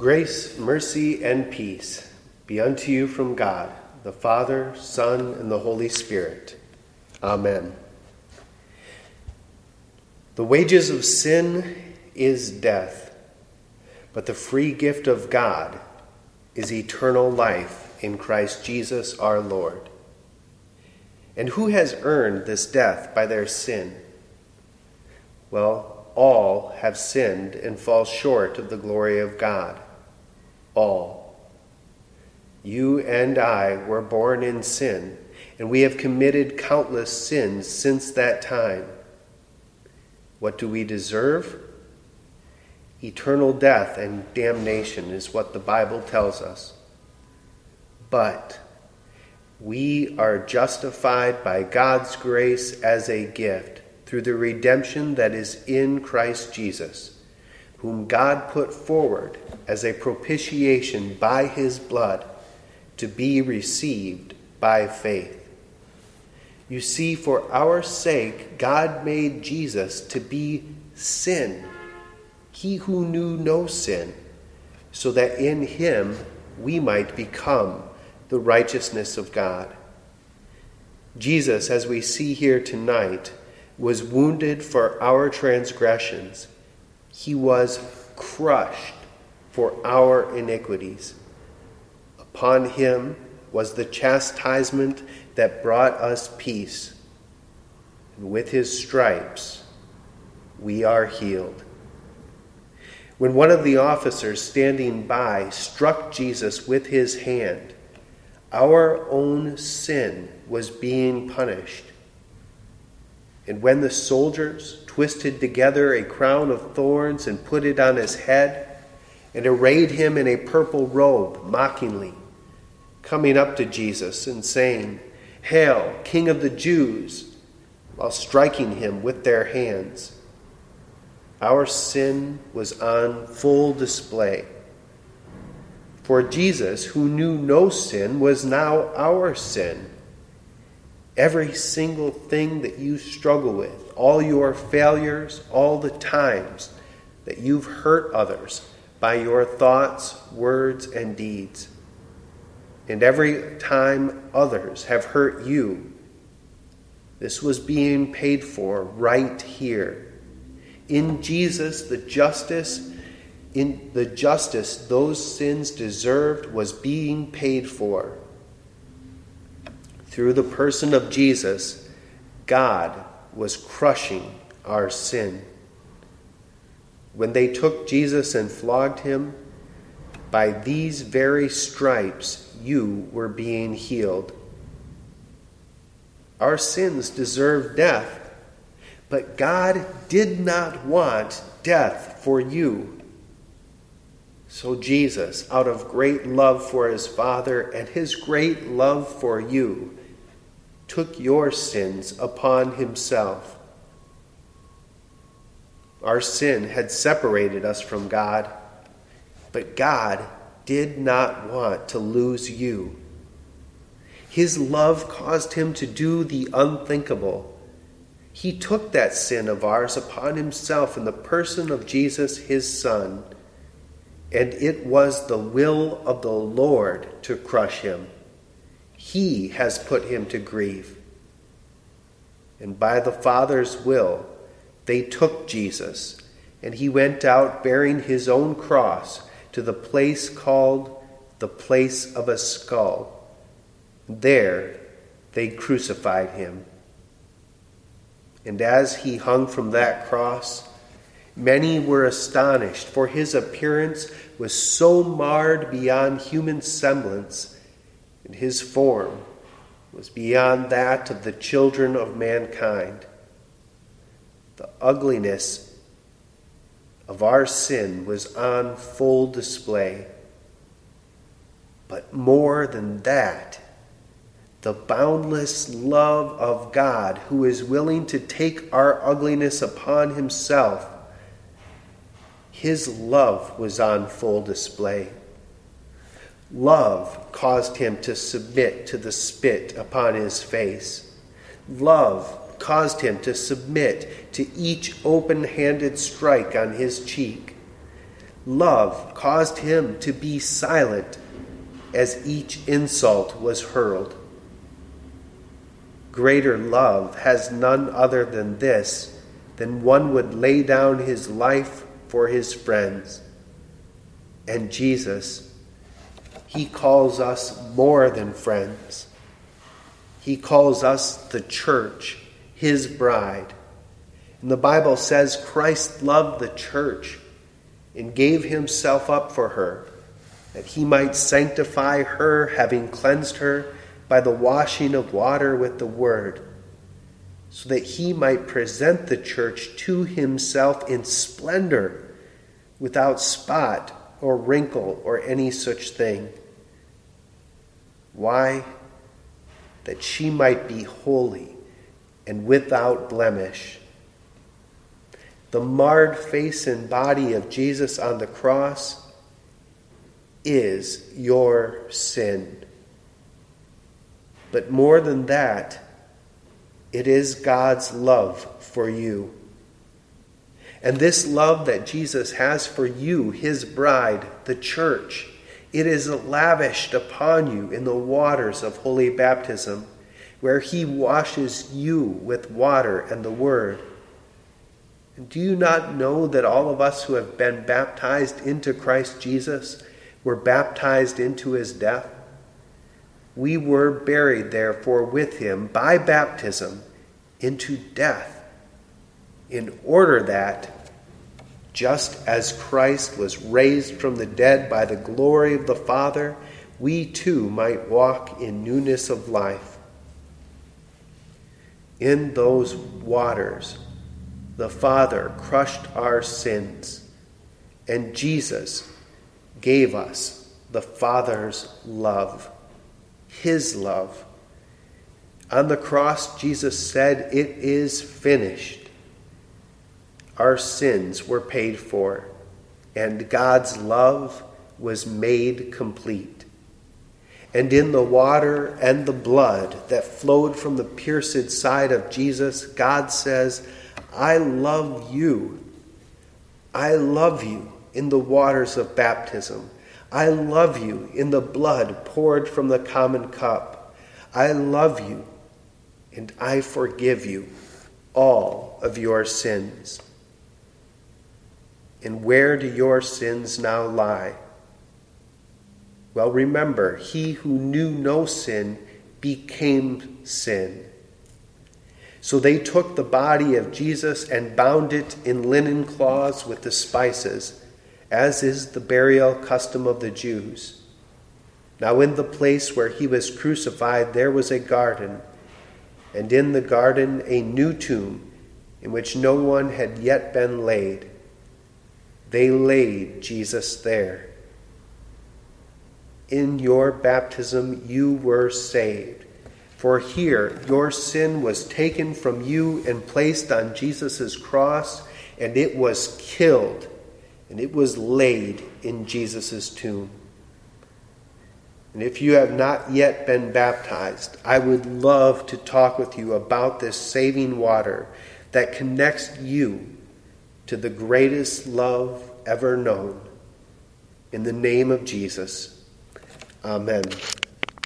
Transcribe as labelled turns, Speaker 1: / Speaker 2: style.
Speaker 1: Grace, mercy, and peace be unto you from God, the Father, Son, and the Holy Spirit. Amen. The wages of sin is death, but the free gift of God is eternal life in Christ Jesus our Lord. And who has earned this death by their sin? Well, all have sinned and fall short of the glory of God all. You and I were born in sin, and we have committed countless sins since that time. What do we deserve? Eternal death and damnation is what the Bible tells us. But we are justified by God's grace as a gift through the redemption that is in Christ Jesus whom God put forward as a propitiation by his blood to be received by faith. You see, for our sake, God made Jesus to be sin, he who knew no sin, so that in him we might become the righteousness of God. Jesus, as we see here tonight, was wounded for our transgressions he was crushed for our iniquities. Upon him was the chastisement that brought us peace. And with his stripes, we are healed. When one of the officers standing by struck Jesus with his hand, our own sin was being punished. And when the soldiers twisted together a crown of thorns and put it on his head, and arrayed him in a purple robe, mockingly, coming up to Jesus and saying, Hail, King of the Jews, while striking him with their hands. Our sin was on full display. For Jesus, who knew no sin, was now our sin Every single thing that you struggle with, all your failures, all the times that you've hurt others by your thoughts, words, and deeds. And every time others have hurt you, this was being paid for right here. In Jesus, the justice, in the justice those sins deserved was being paid for through the person of Jesus, God was crushing our sin. When they took Jesus and flogged him, by these very stripes you were being healed. Our sins deserve death, but God did not want death for you. So Jesus, out of great love for his Father and his great love for you, took your sins upon himself. Our sin had separated us from God, but God did not want to lose you. His love caused him to do the unthinkable. He took that sin of ours upon himself in the person of Jesus, his Son, and it was the will of the Lord to crush him. He has put him to grief. And by the Father's will, they took Jesus, and he went out bearing his own cross to the place called the place of a skull. There they crucified him. And as he hung from that cross, many were astonished, for his appearance was so marred beyond human semblance and his form was beyond that of the children of mankind. The ugliness of our sin was on full display. But more than that, the boundless love of God, who is willing to take our ugliness upon himself, his love was on full display. Love caused him to submit to the spit upon his face. Love caused him to submit to each open handed strike on his cheek. love caused him to be silent as each insult was hurled. Greater love has none other than this, than one would lay down his life for his friends. And Jesus, he calls us more than friends. He calls us the church, his bride. And the Bible says Christ loved the church and gave himself up for her, that he might sanctify her, having cleansed her by the washing of water with the word, so that he might present the church to himself in splendor, without spot or wrinkle or any such thing. Why? That she might be holy and without blemish. The marred face and body of Jesus on the cross is your sin. But more than that, it is God's love for you. And this love that Jesus has for you, his bride, the church, it is lavished upon you in the waters of holy baptism, where he washes you with water and the word. Do you not know that all of us who have been baptized into Christ Jesus were baptized into his death? We were buried, therefore, with him by baptism into death, in order that, just as Christ was raised from the dead by the glory of the Father, we too might walk in newness of life. In those waters, the Father crushed our sins, and Jesus gave us the Father's love his love. On the cross, Jesus said, It is finished. Our sins were paid for, and God's love was made complete. And in the water and the blood that flowed from the pierced side of Jesus, God says, I love you. I love you in the waters of baptism. I love you in the blood poured from the common cup. I love you and I forgive you all of your sins. And where do your sins now lie? Well, remember, he who knew no sin became sin. So they took the body of Jesus and bound it in linen cloths with the spices as is the burial custom of the Jews. Now, in the place where he was crucified, there was a garden, and in the garden a new tomb in which no one had yet been laid. They laid Jesus there. In your baptism, you were saved. For here, your sin was taken from you and placed on Jesus' cross, and it was killed and it was laid in Jesus' tomb. And if you have not yet been baptized, I would love to talk with you about this saving water that connects you to the greatest love ever known. In the name of Jesus, amen.